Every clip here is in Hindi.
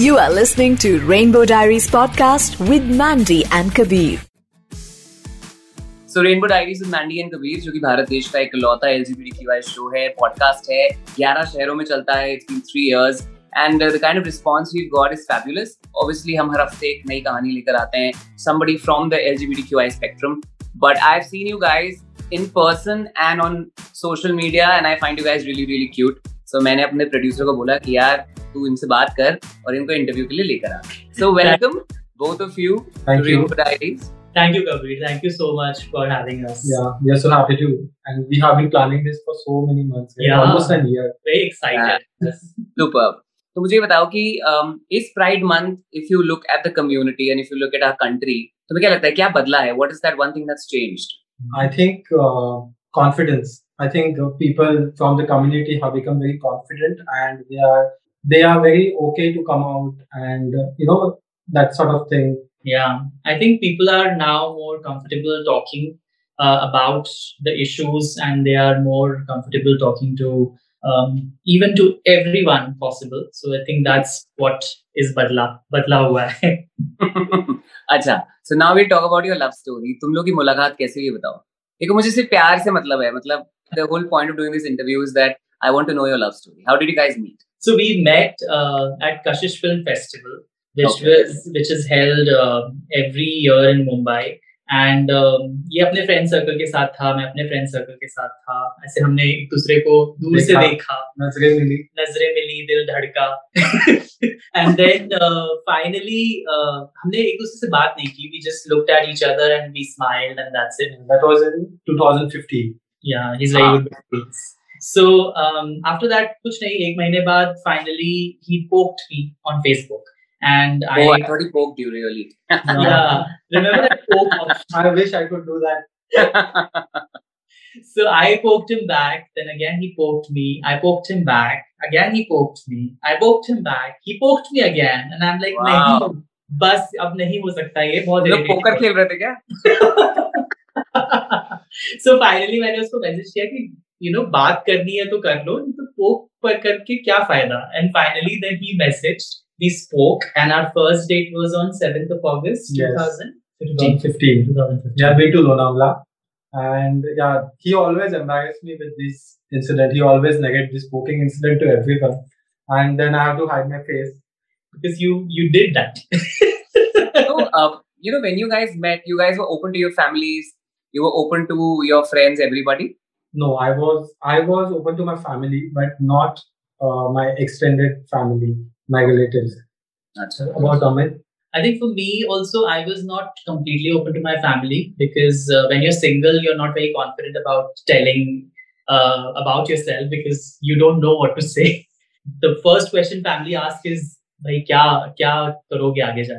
You are listening to Rainbow Diaries podcast with Mandy and Kabir. So rainbow diaries with Mandy and Kabir जो कि भारत देश का एक लौता एलजीबीटी शो है पॉडकास्ट है 11 शहरों में चलता है it's been 3 years and the kind of response we got is fabulous obviously हम हर हफ्ते एक नई कहानी लेकर आते हैं somebody from the LGBTQI spectrum but I've seen you guys in person and on social media and I find you guys really really so so, मैंने अपने प्रोड्यूसर को बोला कि यार तू इनसे बात कर और इनको इंटरव्यू के लिए लेकर आ। So welcome both of you thank you diaries thank you Kabir thank you so much for having us yeah we are so happy to and we have been planning this for so many months almost an year very excited super तो मुझे बताओ कि um, इस pride month if you look at the community and if you look at our country तुम्हें क्या लगता है क्या बदला है? What is that one thing that's changed I think confidence I think uh, people from the community have become very confident, and they are they are very okay to come out and uh, you know that sort of thing. Yeah. I think people are now more comfortable talking uh, about the issues and they are more comfortable talking to um, even to everyone possible. So I think that's what is badla. Badla hua hai. अच्छा so now we talk about your love story तुम लोग की मुलाकात कैसे हुई ये बताओ देखो मुझे सिर्फ प्यार से मतलब है मतलब The whole point of doing this interview is that I want to know your love story how did you guys meet So we met uh, at Kashish Film Festival, which Okay. was which is held uh, every year in Mumbai. And um, ये अपने फ्रेंड सर्कल के साथ था मैं अपने फ्रेंड सर्कल के साथ था ऐसे हमने एक दूसरे को दूर से देखा। देखा That's really नजरें मिली दिल धड़का एंड देन फाइनली हमने एक दूसरे से बात नहीं की we just looked at each other and we smiled and that's it that was in 2015. Yeah, he's very Ah. good. So um, after that, कुछ नहीं एक महीने बाद finally he poked me on Facebook, and I oh I thought you poked you really yeah remember that poke option? I wish I could do that. So I poked him back. Then again he poked me. I poked him back. Again he poked me. I poked him back. He poked me again, and I'm like Wow. नहीं बस अब नहीं हो सकता ये बहुत पोकर हो खेल रहे थे क्या सो फाइनली मैंने उसको मैसेज किया कि यू नो बात करनी है तो कर लो तो पोक पर करके क्या फ़ायदा and finally then he message we spoke and our first date was on 7th of August Yes. 2015 2015. 2015 Yeah, been to And yeah, he always embarrassed me with this incident. He always negate this poking incident to everyone. And then I have to hide my face. because you you did that so uh, you know when you guys met you guys were open to your families you were open to your friends, everybody? No, I was I was open to my family, but not uh, my extended family, my relatives. That's about Amit. I think for me also, I was not completely open to my family because uh, when you're single, you're not very confident about telling uh, about yourself because you don't know what to say. the first question family ask is, like, kya kya karoge aage?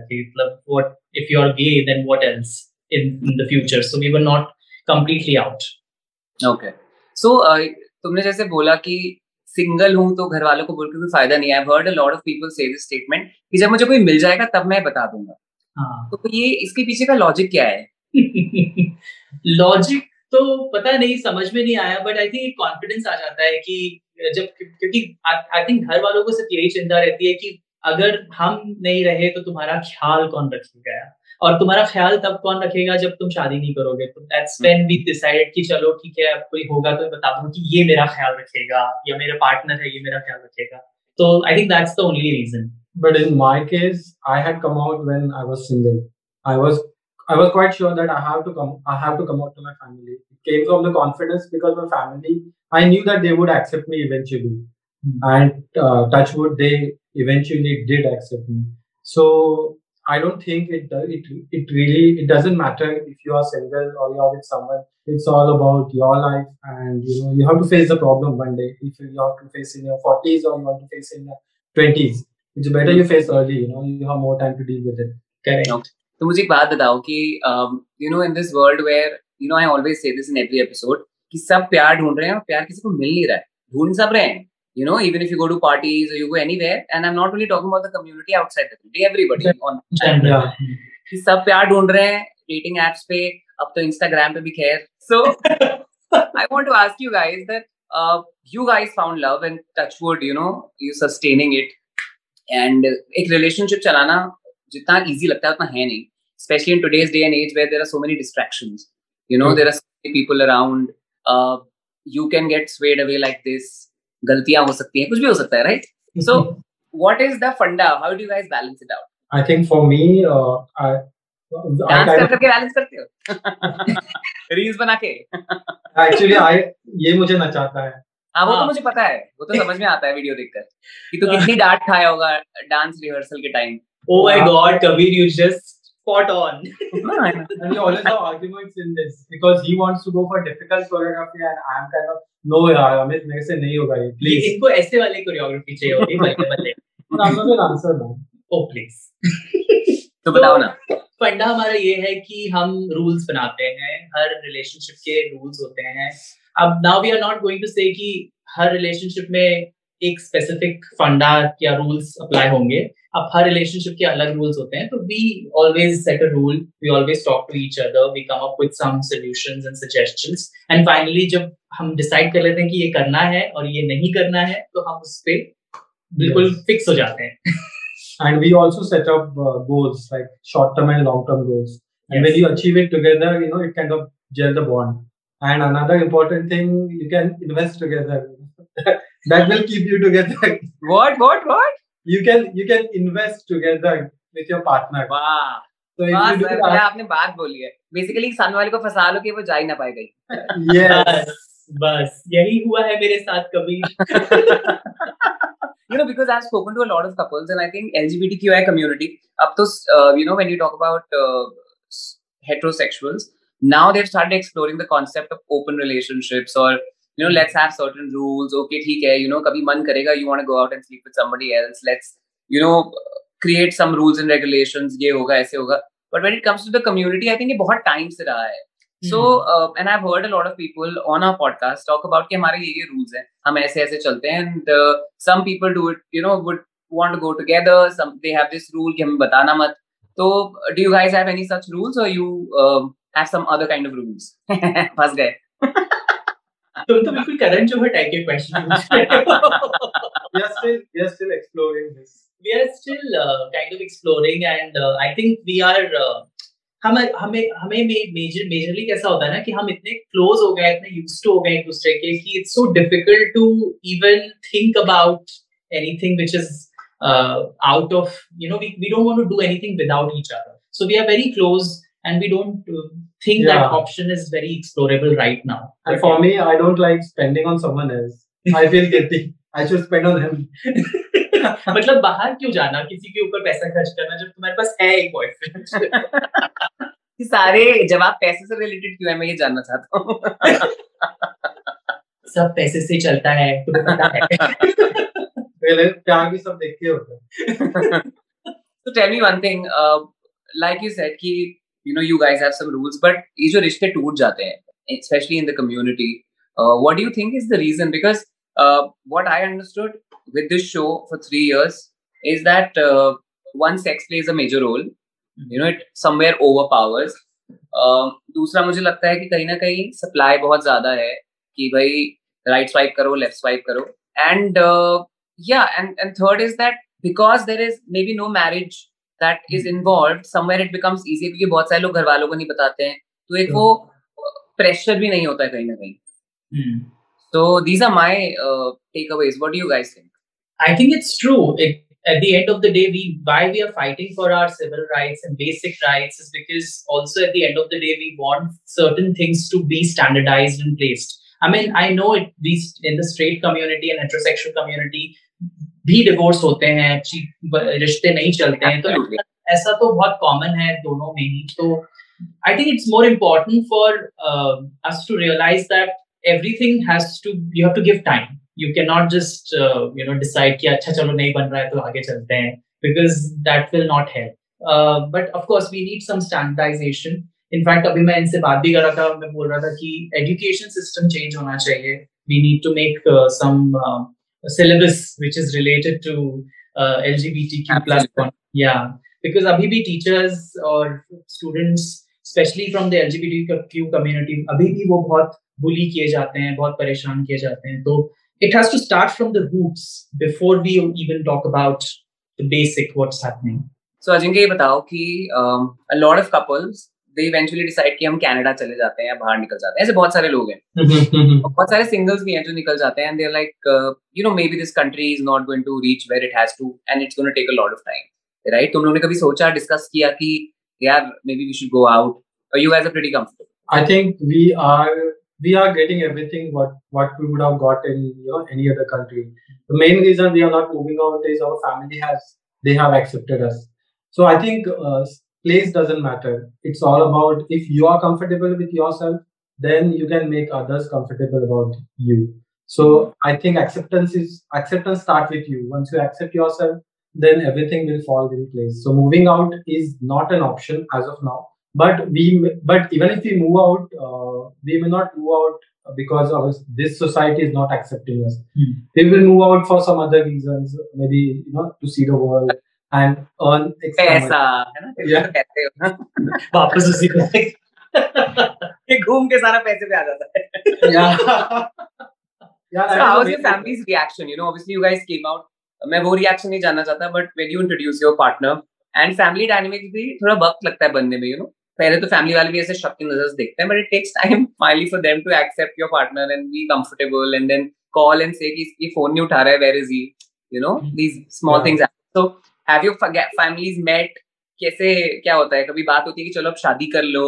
What if you're gay? Then what else?" In, in the future. So we were not completely out. Okay so तुमने जैसे बोला कि सिंगल हूँ तो घर वालों को बोल के कोई फ़ायदा नहीं I heard a lot of people से दिस स्टेटमेंट कि जब मुझे कोई मिल जाएगा तब मैं बता दूँगा। हाँ। तो ये इसके पीछे का लॉजिक क्या है? लॉजिक तो पता नहीं समझ में नहीं आया बट आई थिंक कॉन्फिडेंस आ जाता है कि जब क्योंकि आई थिंक घर वालों को सिर्फ़ यही चिंता रहती है कि अगर हम नहीं रहे तो तुम्हारा ख्याल कौन रखेगा? और तुम्हारा ख्याल तब कौन रखेगा जब तुम शादी नहीं करोगे? तो दैट्स व्हेन वी डिसाइडेड कि चलो ठीक है अब कोई होगा तो बता दूँ कि ये मेरा ख्याल रखेगा या मेरा पार्टनर है ये मेरा ख्याल रखेगा। तो I think that's the only reason but in my case I had come out when I was single I was I was quite sure that I have to come I have to come out to my family it came from the confidence because my family I knew that they would accept me eventually and touch they eventually did accept me so I don't think it does it it really it doesn't matter if you are single or you are with someone. It's all about your life and you know you have to face the problem one day. If you have to face in your forties or you want to face in your twenties. It's better you face early, you know, you have more time to deal with it. Correct तो मुझे एक बात बताओ कि you know in this world where you know I always say this in every episode कि सब प्यार ढूंढ रहे हैं और प्यार किसी को मिल नहीं रहा है ढूंढ सब रहे हैं you know even if you go to parties or you go anywhere and i'm not only talking about the community outside the community everybody on Yeah. कि सब प्यार ढूंढ रहे हैं डेटिंग एप्स पे अब तो इंस्टाग्राम पे भी खैर so I want to ask you guys that you guys found love and touch wood you know you sustaining it and एक रिलेशनशिप चलाना जितना इजी लगता है उतना है नहीं specially in today's day and age where there are so many distractions you know there are so many people around you can get swayed away like this गलतियाँ हो सकती हैं कुछ भी हो सकता है right so what is the funda how do you guys balance it out I think for me dance कर करके बैलेंस करते हो? रील्स बना के? एक्चुअली आई ये मुझे नचाता है। हाँ वो तो हाँ। मुझे पता है वो तो समझ में आता है वीडियो देखकर कि तू कितनी डांट खाया होगा डांस रिहर्सल के time Oh my God, Kabir, you just spot on. and we always have arguments in this because he wants to go for difficult choreography and I'm kind of no यार अमित मेरे से नहीं होगा ये प्लीज़ इनको ऐसे वाले कोरियोग्राफी चाहिए होती है बल्ले बल्ले नाम आंसर answer ओ प्लीज़ तो बताओ ना। फंडा हमारा ये है कि हम रूल्स बनाते हैं हर रिलेशनशिप के रूल्स होते हैं। अब now we are not going to say कि हर रिलेशनशिप में एक स्पेसिफिक फंडा या रूल्स अप्लाई होंगे। अब हर रिलेशनशिप के अलग रूल्स होते हैं तो we always set a rule we always talk to each other we come up with some solutions and suggestions and finally जब हम डिसाइड कर लेते हैं कि ये करना है और ये नहीं करना है तो हम उस पे बिल्कुल फिक्स हो जाते हैं। And we also set up goals like short term and long term goals and when you achieve it together you know it kind of gel the bond and another important thing you can invest together that will keep you together what what what you can you can invest together with your partner वाह so if वाह you do सर that, क्या आपने बात बोली है बेसिकली सामने वाले को फंसा लो कि वो जा ही ना पाए कहीं yes बस बस यही हुआ है मेरे साथ कभी you know because i've spoken to a lot of couples and i think lgbtqi community up to uh, you know when you talk about uh, s- heterosexuals now they've started exploring the concept of open relationships or you know let's have certain rules okay theek hai you know kabhi man karega you want to go out and sleep with somebody else let's you know create some rules and regulations ye hoga aise hoga but when it comes to the community i think ye bahut time se raha hai so uh, and i've heard a lot of people on our podcast talk about कि हमारे ये ये rules हैं हम ऐसे ऐसे चलते हैं and uh, some people do it you know would want to go together some they have this rule कि हमें बताना मत तो do you guys have any such rules or you um, have some other kind of rules फंस गए तुम तो बिल्कुल करण जोहर टाइप के question we are still we are still exploring this. We are still uh, kind of exploring and uh, I think we are uh, हम हमें हमें मेजर मेजरली कैसा होता है ना कि हम इतने क्लोज हो गए इतने यूज़ हो गए एक दूसरे के कि it's so difficult to even think about anything which is out of you know we we don't want to do anything without each other so we are very close and we don't uh, think that option is very explorable right now and for me I don't like spending on someone else I feel guilty I should spend on him मतलब बाहर क्यों जाना किसी के ऊपर पैसा खर्च करना जब तुम्हारे पास है एक बॉयफ्रेंड सारे जवाब पैसे से रिलेटेड क्यों है मैं ये जानना चाहता हूँ सब पैसे से चलता है तुम्हें पता है प्यार भी सब देख के होता है so tell me one thing uh, like you कि you know you guys have some rules but ये जो रिश्ते टूट जाते हैं especially in the community uh, what do you think is the reason because uh, what I understood with this show for three years is that uh, one sex plays a major role you know it somewhere overpowers uh, दूसरा मुझे लगता है कि कहीं ना कहीं सप्लाई बहुत ज्यादा है कि भाई राइट स्वाइप करो लेफ्ट स्वाइप करो and yeah and and third is that because there is maybe no marriage that is involved somewhere it becomes easier क्योंकि बहुत सारे लोग घर वालों को नहीं बताते हैं तो एक वो प्रेशर भी नहीं होता है कहीं ना कहीं so these are my uh, takeaways what do you guys think I think it's true. It, at the end of the day, we why we are fighting for our civil rights and basic rights is because also at the end of the day we want certain things to be standardized and placed. I mean, I know it. These in the straight community and heterosexual community भी डिवोर्स होते हैं रिश्ते नहीं चलते हैं तो ऐसा तो बहुत कॉमन है दोनों में ही तो I think it's more important for us to realise that everything has to you have to give time you can not just you know decide कि अच्छा चलो नहीं बन रहा है तो आगे चलते हैं बिकॉज़ दैट विल नॉट है but of course we need some standardisation in fact अभी मैं इनसे बात भी कर रहा था, मैं बोल रहा था कि एजुकेशन सिस्टम चेंज होना चाहिए. We need to make some syllabus which is related to uh, LGBTQ plus yeah because अभी भी teachers और students especially from the LGBTQ community अभी भी वो बहुत bully किए जाते हैं बहुत परेशान किए जाते हैं तो it has to start from the roots before we even talk about the basic what's happening. So Ajinkya ये बताओ कि um, a lot of couples they eventually decide कि हम कनाडा चले जाते हैं बाहर निकल जाते हैं। ऐसे बहुत सारे लोग हैं। बहुत सारे सिंगल्स भी हैं जो निकल जाते हैं and they like you know maybe this country is not going to reach where it has to and it's going to take a lot of time right तुम लोगों कभी सोचा डिस्कस किया कि यार maybe we should go out और you guys are pretty comfortable I think we are we are getting everything what what we would have got in you know any other country the main reason we are not moving out is our family has they have accepted us so I think place doesn't matter. It's all about if you are comfortable with yourself, then you can make others comfortable about you. So I think acceptance is acceptance start with you. Once you accept yourself, then everything will fall in place. So moving out is not an option as of now but we but even if we move out uh, we may not move out because of this society is not accepting us Hmm. we will move out for some other reasons maybe you know to see the world and earn extra पैसा है ना? Yeah. कहते हो। ना वापस उसी को घूम के सारा पैसे पे आ जाता है। Yeah. Yeah So that how is was your amazing. family's reaction? You know, obviously you guys came out. मैं वो रिएक्शन नहीं जानना चाहता but when you introduce your partner and family dynamics भी थोड़ा वक्त लगता है बनने में you know? पहले तो फैमिली वाले भी ऐसे शक की नज़र से देखते हैं but it takes time finally for them to accept your partner and be comfortable and then call and say कि ये फ़ोन नहीं उठा रहा है where is he you know small things so have your families met कैसे क्या होता है? कभी बात होती है कि चलो अब शादी कर लो।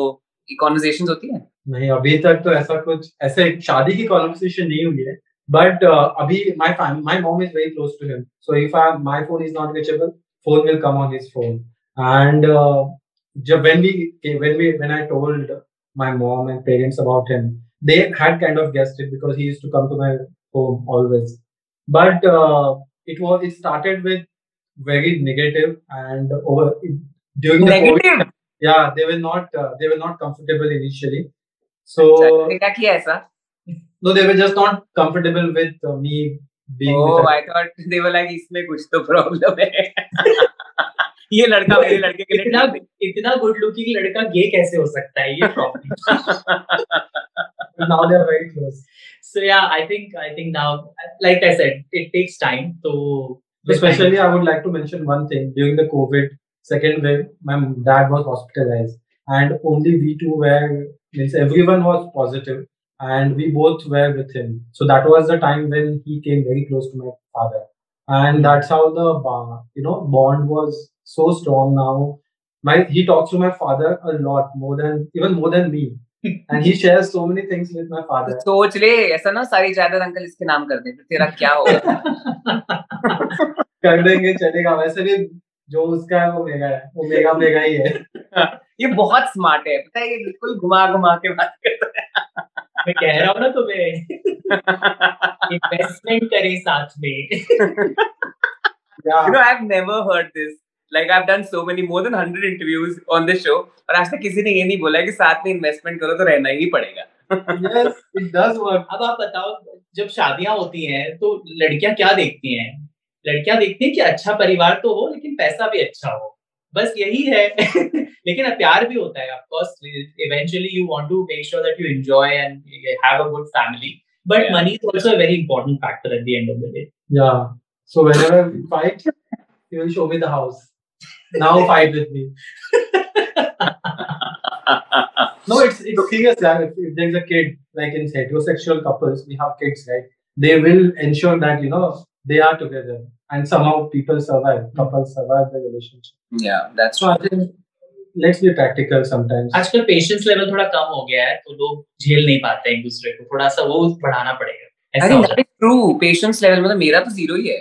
ये कॉन्वर्सेशंस होती है? नहीं अभी तक तो ऐसा कुछ ऐसे शादी की कॉन्वर्सेशन नहीं हुई है। बट uh, अभी my family my mom is very close to him so if I my phone is not reachable phone will come on his phone and जब when we when we when I told my mom and parents about him they had kind of guessed it because he used to come to my home always. But uh, it was it started with very negative and over during the COVID, negative yeah they were not uh, they were not comfortable initially so क्या किया ऐसा no they were just not comfortable with uh, me being Oh, with I thought they were like इसमें कुछ तो प्रॉब्लम है ये लड़का मेरे लड़के के लिए इतना ठीक नहीं। इतना गुड लुकिंग लड़का गे कैसे हो सकता है ये problem her. now they are very close so yeah i think i think now like i said it takes time to especially i would like to mention one thing. During the covid second wave my dad was hospitalized. And only we two were means everyone was positive. And we both were with him. So that was the time when he came very close to my father. And that's how the you know bond was so strong now. My he talks to my father a lot more than even more than me and he shares so many things with my father. सोच ले ऐसा ना सारी जायदाद अंकल इसके नाम कर दे फिर तेरा क्या होगा? कर देंगे चलेगा। वैसे भी जो उसका है वो मेगा है। वो मेगा मेगा ही है। ये बहुत स्मार्ट है। पता है ये बिल्कुल घुमा घुमा के बात करता है। मैं कह रहा हूँ ना तुम्हें। इन्वेस्टमेंट करें साथ में। Yeah. you know I've never heard this. Like I've done so many more than 100 interviews on this show और आज तक किसी ने ये नहीं बोला है कि साथ में इन्वेस्टमेंट करो तो रहना ही पड़ेगा yes, it does work. अब आप बताओ जब शादियाँ होती हैं तो लड़कियाँ क्या देखती हैं लड़कियाँ देखती हैं कि अच्छा परिवार तो हो लेकिन पैसा भी अच्छा हो बस यही है लेकिन प्यार भी होता है of course eventually you want to make sure that you enjoy and have a good family but money is also a very important factor at the end of the day Yeah. So whenever we fight, he will show me the house. Now fight with me. No, it's it's serious. Yeah. If, if there's a kid, like in heterosexual couples, we have kids, right? They will ensure that you know they are together, and somehow people survive. Couples survive the relationship. yeah that's So I think let's be practical sometimes. आजकल पेशेंस लेवल थोड़ा कम हो गया है तो लोग झेल नहीं पाते हैं एक दूसरे को थोड़ा सा वो बढ़ाना पड़ेगा I ऐसा think हो that is true. Patience level मतलब मेरा तो ज़ीरो ही है.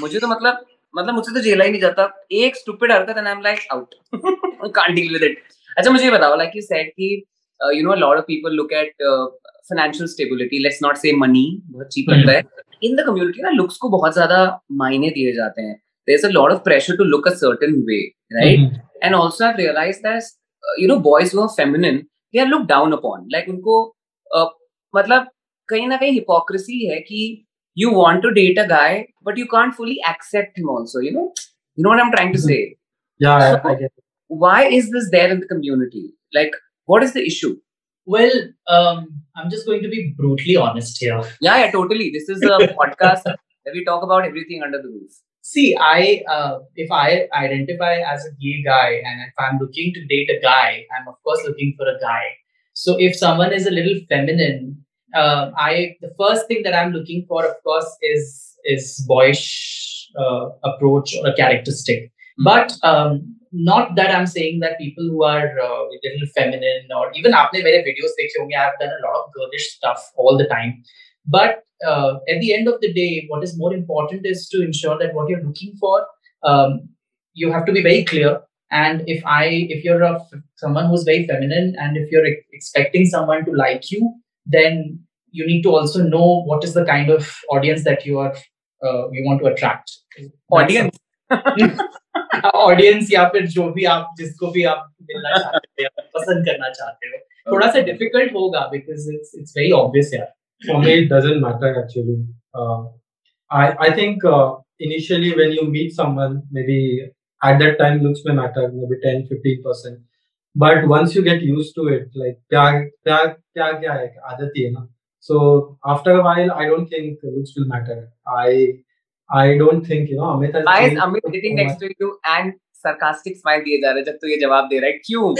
मुझे तो मतलब मतलब मुझसे तो झेला ही नहीं जाता। एक स्टूपिड हरकत and I am like out can't deal with it अच्छा मुझे ये बताओ लाइक यू सेड कि you know a lot of people look at financial stability let's not say money बहुत चीप hmm. लगता है। इन द कम्युनिटी ना लुक्स को बहुत ज़्यादा मायने दिए जाते हैं। There is a lot of pressure to look a certain way right and also I realise that you know boys who are feminine they are look down upon like उनको uh, मतलब कहीं ना कहीं हिपोक्रेसी है कि you want to date a guy but you can't fully accept him also you know you know what I'm trying to say Yeah, I, I get. It. why is this there in the community like what is the issue Well, um, I'm just going to be brutally honest here. yeah yeah totally this is a podcast where we talk about everything under the roof See, I uh, if I identify as a gay guy and if I'm looking to date a guy, I'm of course looking for a guy. So if someone is a little feminine, uh, I the first thing that I'm looking for, of course, is is boyish uh, approach or a characteristic. Mm-hmm. But um, not that I'm saying that people who are uh, a little feminine or even आपने मेरे videos देखे होंगे I've done a lot of girlish stuff all the time but uh, at the end of the day what is more important is to ensure that what you're looking for um, you have to be very clear and if I if you're a, someone who's very feminine and if you're expecting someone to like you then you need to also know what is the kind of audience that you are uh, you want to attract audience audience या फिर जो भी आप जिसको भी आप मिलना चाहते हो पसंद करना चाहते हो थोड़ा सा डिफिकल्ट होगा because it's it's very obvious यार for me it doesn't matter actually uh, i i think uh, initially when you meet someone maybe at that time looks may matter maybe 10 15% but But once you get used to it like क्या क्या क्या क्या है? आदत ही है ना। So after while I don't think looks will matter I I don't think you know Amit आज Amit sitting next to you and sarcastic smile दिए जा रहे जब तू ये जवाब दे रहा है? क्यों?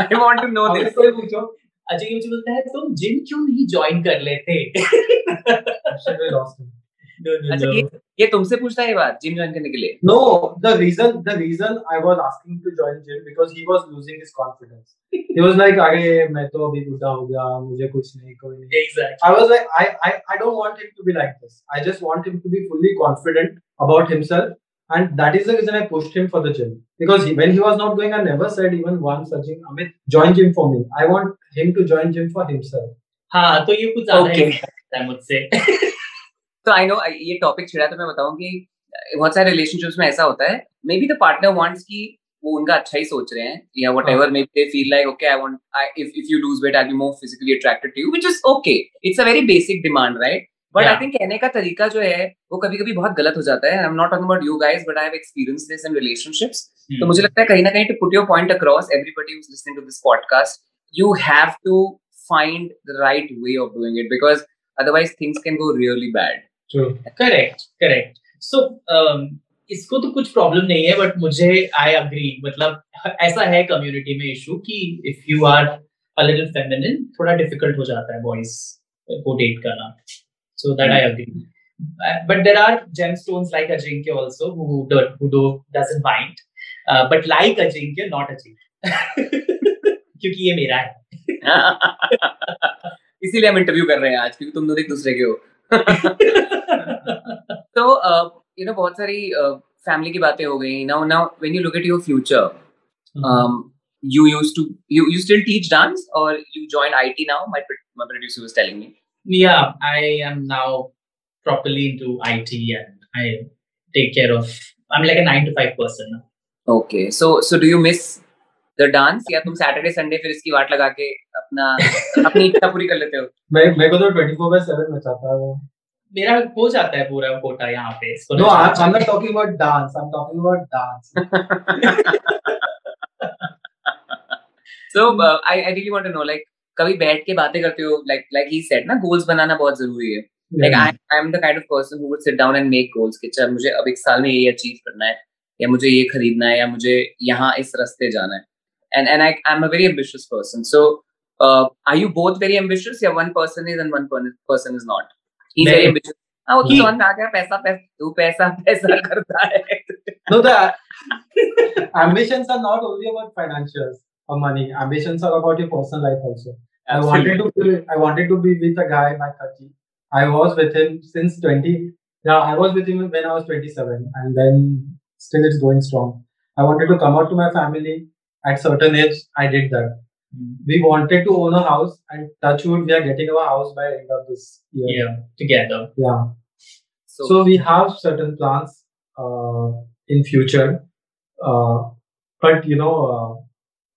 I want to know this कोई पूछो। अजय क्यों बोलता है तुम जिम क्यों नहीं ज्वाइन कर लेते? Should be lost no, no, अच्छा, no. ये, ये तुमसे पूछता है बात जिम ज्वाइन करने के लिए no the reason the reason I was asking to join gym because he was losing his confidence he was like अरे मैं तो अभी बूढ़ा हो गया मुझे कुछ नहीं कोई नहीं exactly I was like I I I don't want him to be like this I just want him to be fully confident about himself and that is the reason I pushed him for the gym because he, when he was not going, I never said even once, Sajin, Amit, join gym for me. I want him to join gym for himself. हाँ तो ये कुछ ज़्यादा okay. है मुझसे तो आई नो ये टॉपिक छिड़ा तो मैं बताऊँ कि बहुत सारे रिलेशनशिप्स में ऐसा होता है। Maybe the partner wants की वो उनका अच्छा ही सोच रहे हैं या whatever may they feel like okay I want I if if you lose weight I be more physically attracted to you which is okay it's a very basic demand right but I think कहने का तरीका जो है वो कभी कभी बहुत गलत हो जाता है। I am not talking about you guys but I have experience this in relationships तो मुझे लगता है कहीं ना कहीं to put your point across everybody who is listening to this podcast you have to find the right way of doing it because otherwise things can go really bad. Correct correct so इसको तो कुछ प्रॉब्लम नहीं है बट मुझे आई अग्री मतलब ऐसा है कम्युनिटी में इशू कि if you are a little feminine थोड़ा डिफ़िकल्ट हो जाता है बॉयज़ को डेट करना। So that I agree but there are gemstones like Ajinkya also who do, who do doesn't mind. Uh, but like Ajinkya not Ajinkya क्योंकि ये मेरा है। इसीलिए हम इंटरव्यू कर रहे हैं आज क्योंकि तुम दोनों एक दूसरे के हो। तो यू नो बहुत सारी फैमिली की बातें हो गई। Now now when you look at your future you used to you you still teach dance और you join IT now my my producer was telling me या I am now properly into IT and I take care of I am like a 9 to 5 person okay so so do you miss dance या तुम सैटरडे संडे फिर इसकी वाट लगा के अपना अपनी इच्छा पूरी कर लेते हो? मैं मेरे को तो 24/7 में चाहता है मेरा हो जाता है पूरा कोटा यहाँ पे no I am not talking about dance I am talking about dance so I I really want to know like कभी बैठ के बातें करते हो? लाइक लाइक ही सेड ना गोल्स बनाना बहुत ज़रूरी है। Like I I am the kind of person who would sit down and make goals कि चल मुझे अब एक साल में ये अचीव करना है या मुझे ये खरीदना है या मुझे यहाँ इस रास्ते जाना है। and and I I'm a very ambitious person. So uh, are you both very ambitious? Yeah, one person is and one person is not. He's very ambitious. हाँ वो तो समझ में आ गया पैसा पैसा तू पैसा पैसा करता है no the ambitions are not only about financials or money ambitions are about your personal life also Absolutely. I wanted to be, I wanted to be with a guy by 30 I was with him since 20 yeah I was with him when I was 27 and then still it's going strong I wanted to come out to my family at certain age I did that Mm. We wanted to own a house, and touchwood, we are getting our house by end of this year. Yeah, together. Yeah. So, so we have certain plans uh, in future, uh, but you know, uh,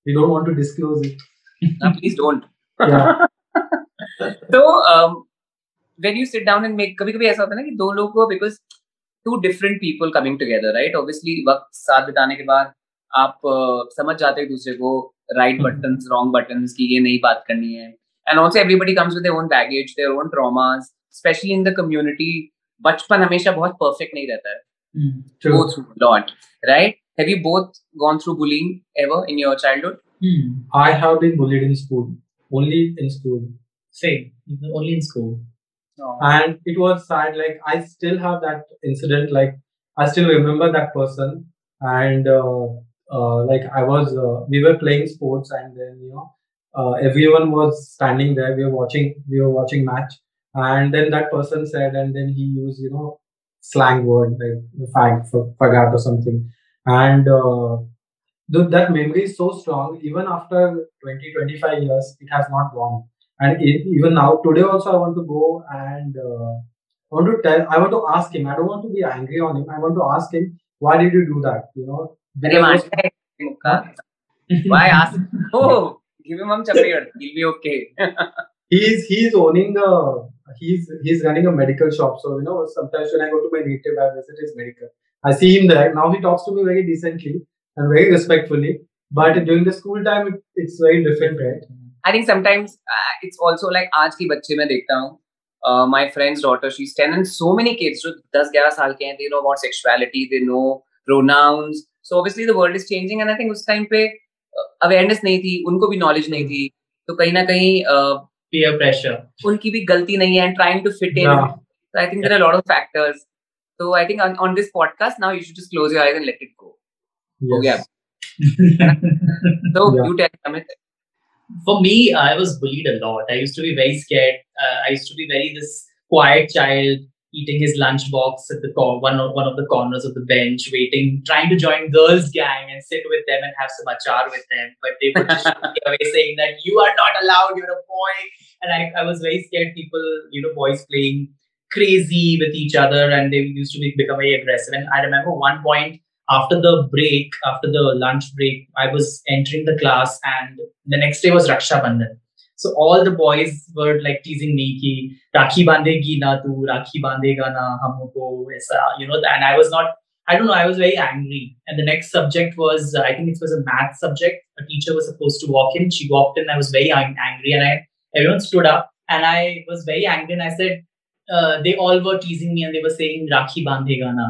we don't want to disclose it. no, please don't. Yeah. so um, when you sit down and make, कभी कभी ऐसा होता है ना कि दो लोग को because two different people coming together, right? Obviously, वक्त साथ बिताने के बाद आप समझ जाते हैं दूसरे को राइट बटन रॉन्ग बटन की ये नहीं बात करनी है। And also everybody comes with own baggage their own dramas especially in the community बचपन हमेशा बहुत परफेक्ट नहीं रहता है। उसके like I was, uh, we were playing sports, and then you know, uh, everyone was standing there. We were watching, we were watching match, and then that person said, and then he used, you know, slang word like fag, for fagat or something, and. Uh, th- that memory is so strong. Even after 20 25 years it has not gone. And e- even now today also i want to go and uh, i want to tell i want to ask him. I don't want to be angry on him. I want to ask him why did you do that? You know अरे Because मानता why ask oh give him some chapter he'll be okay he's he's owning a he's he's running a medical shop so you know sometimes when i go to my native i visit his medical i see him there now he talks to me very decently and very respectfully but during the school time it, it's very different right I think sometimes uh, it's also like आज की बच्चे मैं देखता हूँ uh, my friend's daughter she's 10 and so many kids जो 10 11 साल के हैं they know about sexuality they know pronouns so obviously the world is changing and I think उस time पे uh, awareness नहीं थी उनको भी knowledge नहीं थी तो कहीं ना कहीं uh, Peer pressure. उनकी भी गलती नहीं है and trying to fit in Yeah. so I think there are a lot of factors so I think on, on this podcast now you should just close your eyes and let it go हो गया so Yeah. you tell Amit For me, I was bullied a lot. I used to be very scared. Uh, I used to be very this quiet child, eating his lunchbox at the cor- one of one of the corners of the bench, waiting, trying to join girls' gang and sit with them and have some achar with them. But they would just away, saying that you are not allowed. You're a boy. And I, I was very scared. People, you know, boys playing crazy with each other, and they used to be, become very aggressive. And I remember one point after the break, after the lunch break, I was entering the class, and the next day was Raksha Bandhan. So all the boys were like teasing me ki Rakhi bandegi na tu, Rakhi bandega na humko aisa, you know, and I was not, I don't know, I was very angry. And the next subject was, I think it was a math subject. A teacher was supposed to walk in. She walked in. I was very angry, and I everyone stood up, and I was very angry, and I said, uh, they all were teasing me, and they were saying Rakhi bandega na.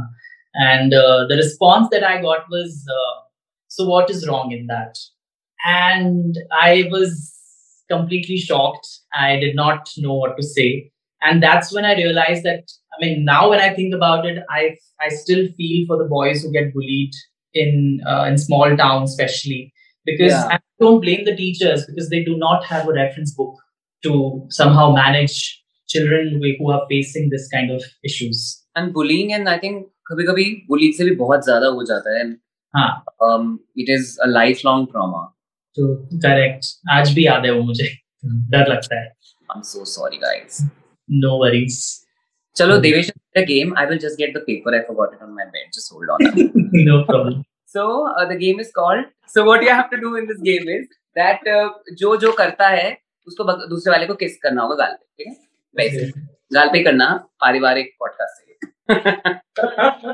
And uh, the response that I got was, uh, so what is wrong in that? And I was completely shocked. I did not know what to say. And that's when I realized that, I mean, now when I think about it, I, I still feel for the boys who get bullied in, uh, in small towns, especially because Yeah. I don't blame the teachers because they do not have a reference book to somehow manage children who who are facing this kind of issues. and bullying and I think कभी कभी bullying से भी बहुत ज्यादा हो जाता है and हाँ um, it is a lifelong trauma. तो करेक्ट आज भी याद है वो मुझे। डर लगता है। I'm so sorry guys. No worries. चलो Devesh the game I will just get the paper I forgot it on my bed just hold on no problem so the game is called so what you have to do in this game is that जो जो करता है उसको दूसरे वाले को किस करना होगा गाल पे ठीक है? वैसे। गाल पे करना पारिवारिक पॉडकास्ट से।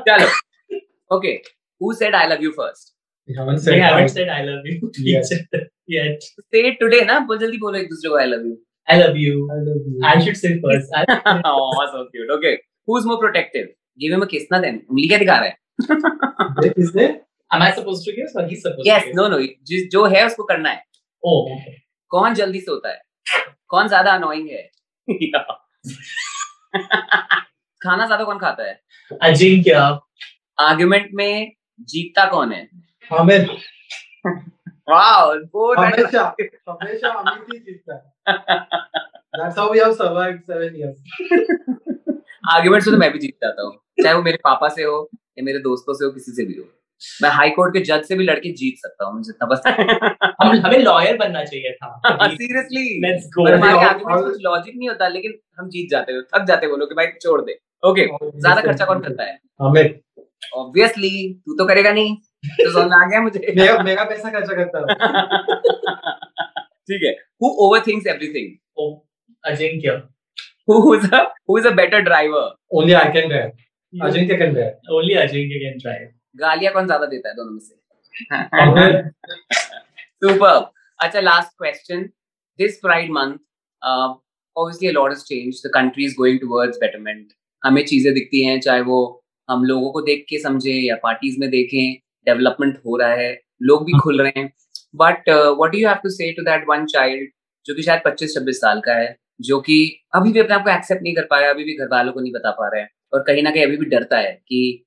चलो। Okay who said I love you first we haven't said haven't I- said I love you to Yes. each other yet. say it today ना बहुत जल्दी बोलो एक दूसरे को I love you I love you. I love you. I should say first. Oh so cute okay who's more protective give him a kiss ना then उंगली क्या दिखा रहा है Is there? am I supposed to give or he's supposed yes to give? no no जिस जो है उसको करना है Oh, okay. कौन जल्दी से होता है कौन ज़्यादा अनोइंग है खाना ज़्यादा कौन खाता है Ajinkya. आर्ग्यूमेंट में जीतता कौन है Amit. वाओ बोथ हमेशा हमेशा अमित ही जीतता है That's how we have survived seven years. Arguments तो मैं भी जीत जाता हूँ। चाहे वो मेरे पापा से हो या मेरे दोस्तों से हो किसी से भी हो। मैं हाई कोर्ट के जज से भी लड़के जीत सकता हूँ मुझे जितना बस हम हमें लॉयर बनना चाहिए था। Seriously Let's go. पर हमारे और- कुछ लॉजिक नहीं होता लेकिन हम जीत जाते हैं। थक जाते हैं वो लोग कि भाई छोड़ दे। ओके ज़्यादा खर्चा कौन करता है? Amit. ऑब्वियसली तू तो करेगा नहीं। मुझे। ठीक है। Better driver only I can drive Ajinkya can drive only Ajinkya can drive गालियाँ कौन ज़्यादा देता है दोनों में से? अच्छा last question this pride month obviously a lot has changed the country is going towards betterment हमें चीज़ें दिखती हैं चाहे वो हम लोगों को देख के समझे या पार्टीज़ में देखें। डेवलपमेंट हो रहा है लोग भी खुल रहे हैं। But what you have to say one child जो कि शायद पच्चीस छब्बीस साल का है जो कि अभी भी अपने आप एक्सेप्ट नहीं कर पाया अभी भी घर वालों को नहीं बता पा रहे हैं और कहीं ना कहीं अभी भी डरता है कि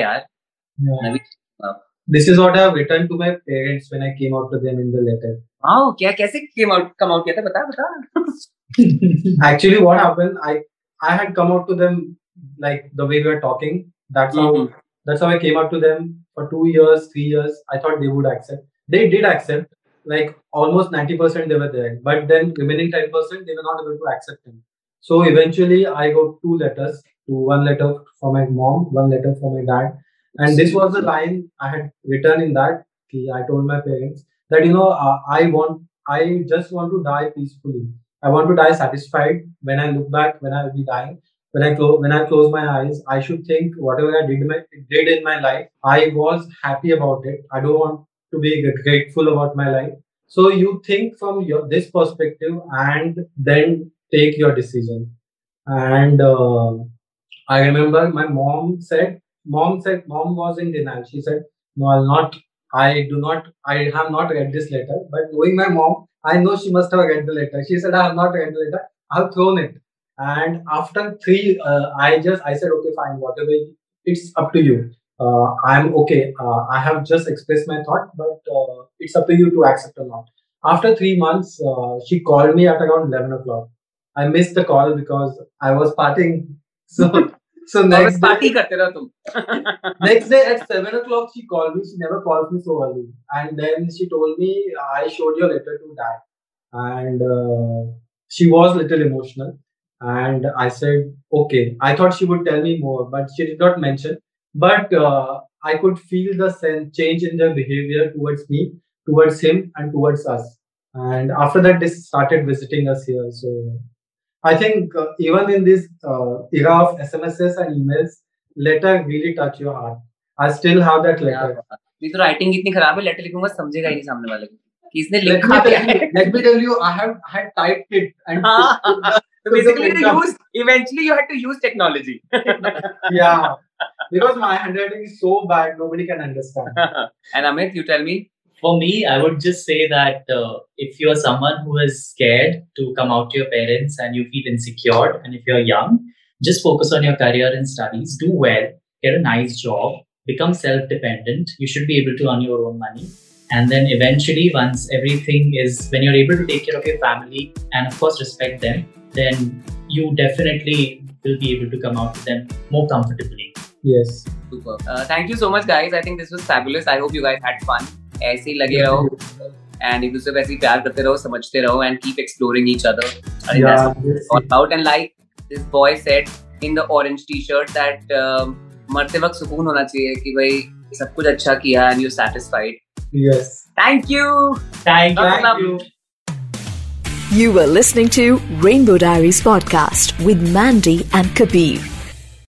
यार this is what i have written to my parents when i came out to them in the letter. Wow kya kaise came out come out kiya tha bata bata actually what happened i i had come out to them like the way we were talking. That's mm-hmm. how that's how i came out to them for two years three years. I thought they would accept. They did accept. Like almost 90% they were there. But then remaining 10% they were not able to accept him so eventually i got two letters to one letter for my mom one letter for my dad and this was the line i had written in that i told my parents that you know uh, i want i just want to die peacefully I want to die satisfied. When I look back, when I will be dying, when I close when I close my eyes, I should think whatever I did my did in my life, I was happy about it. I don't want to be grateful about my life. So you think from your this perspective and then take your decision. And uh, I remember my mom said, mom said, mom was in denial. She said, no, I'll not. I do not. I have not read this letter. But knowing my mom, I know she must have read the letter. She said, I have not read the letter. I've thrown it. And after three, uh, I just, I said, okay, fine, whatever, it's up to you. Uh, I'm okay. Uh, I have just expressed my thought, but uh, it's up to you to accept or not. After three months, uh, she called me at around 11 o'clock. I missed the call because I was partying. So so next party karte tum. next day at seven o'clock she called me. She never calls me so early. And then she told me I showed your letter to dad, and uh, she was little emotional. And I said okay. I thought she would tell me more, but she did not mention. But uh, I could feel the sense, change in their behavior towards me, towards him, and towards us. And after that, they started visiting us here. So I think uh, even in this uh, era of SMSs and emails, letter really touch your heart. I still have that letter. मेरी तो राइटिंग इतनी खराब है लेटर लिखूंगा समझेगा ही नहीं सामने वाले को कि इसने लिखा क्या है let me tell you I have had typed it and so basically you use eventually you had to use technology yeah because my handwriting is so bad nobody can understand and Amit you tell me for me, I would just say that uh, if you're someone who is scared to come out to your parents and you feel insecure, and if you're young, just focus on your career and studies, do well, get a nice job, become self dependent. You should be able to earn your own money. And then eventually, once everything is, when you're able to take care of your family and of course respect them, then you definitely will be able to come out to them more comfortably. Yes. Super. Uh, thank you so much, guys. I think this was fabulous. I hope you guys had fun. ऐसे ही लगे रहो। एंड एक दूसरे को ऐसे ही प्यार करते रहो समझते रहो and keep exploring each other out and like this boy said in the orange T shirt that मरते वक्त सुकून होना चाहिए कि भाई सब कुछ अच्छा किया and you satisfied yes thank you thank you You were listening to Rainbow Diaries podcast with Mandy and Kabir.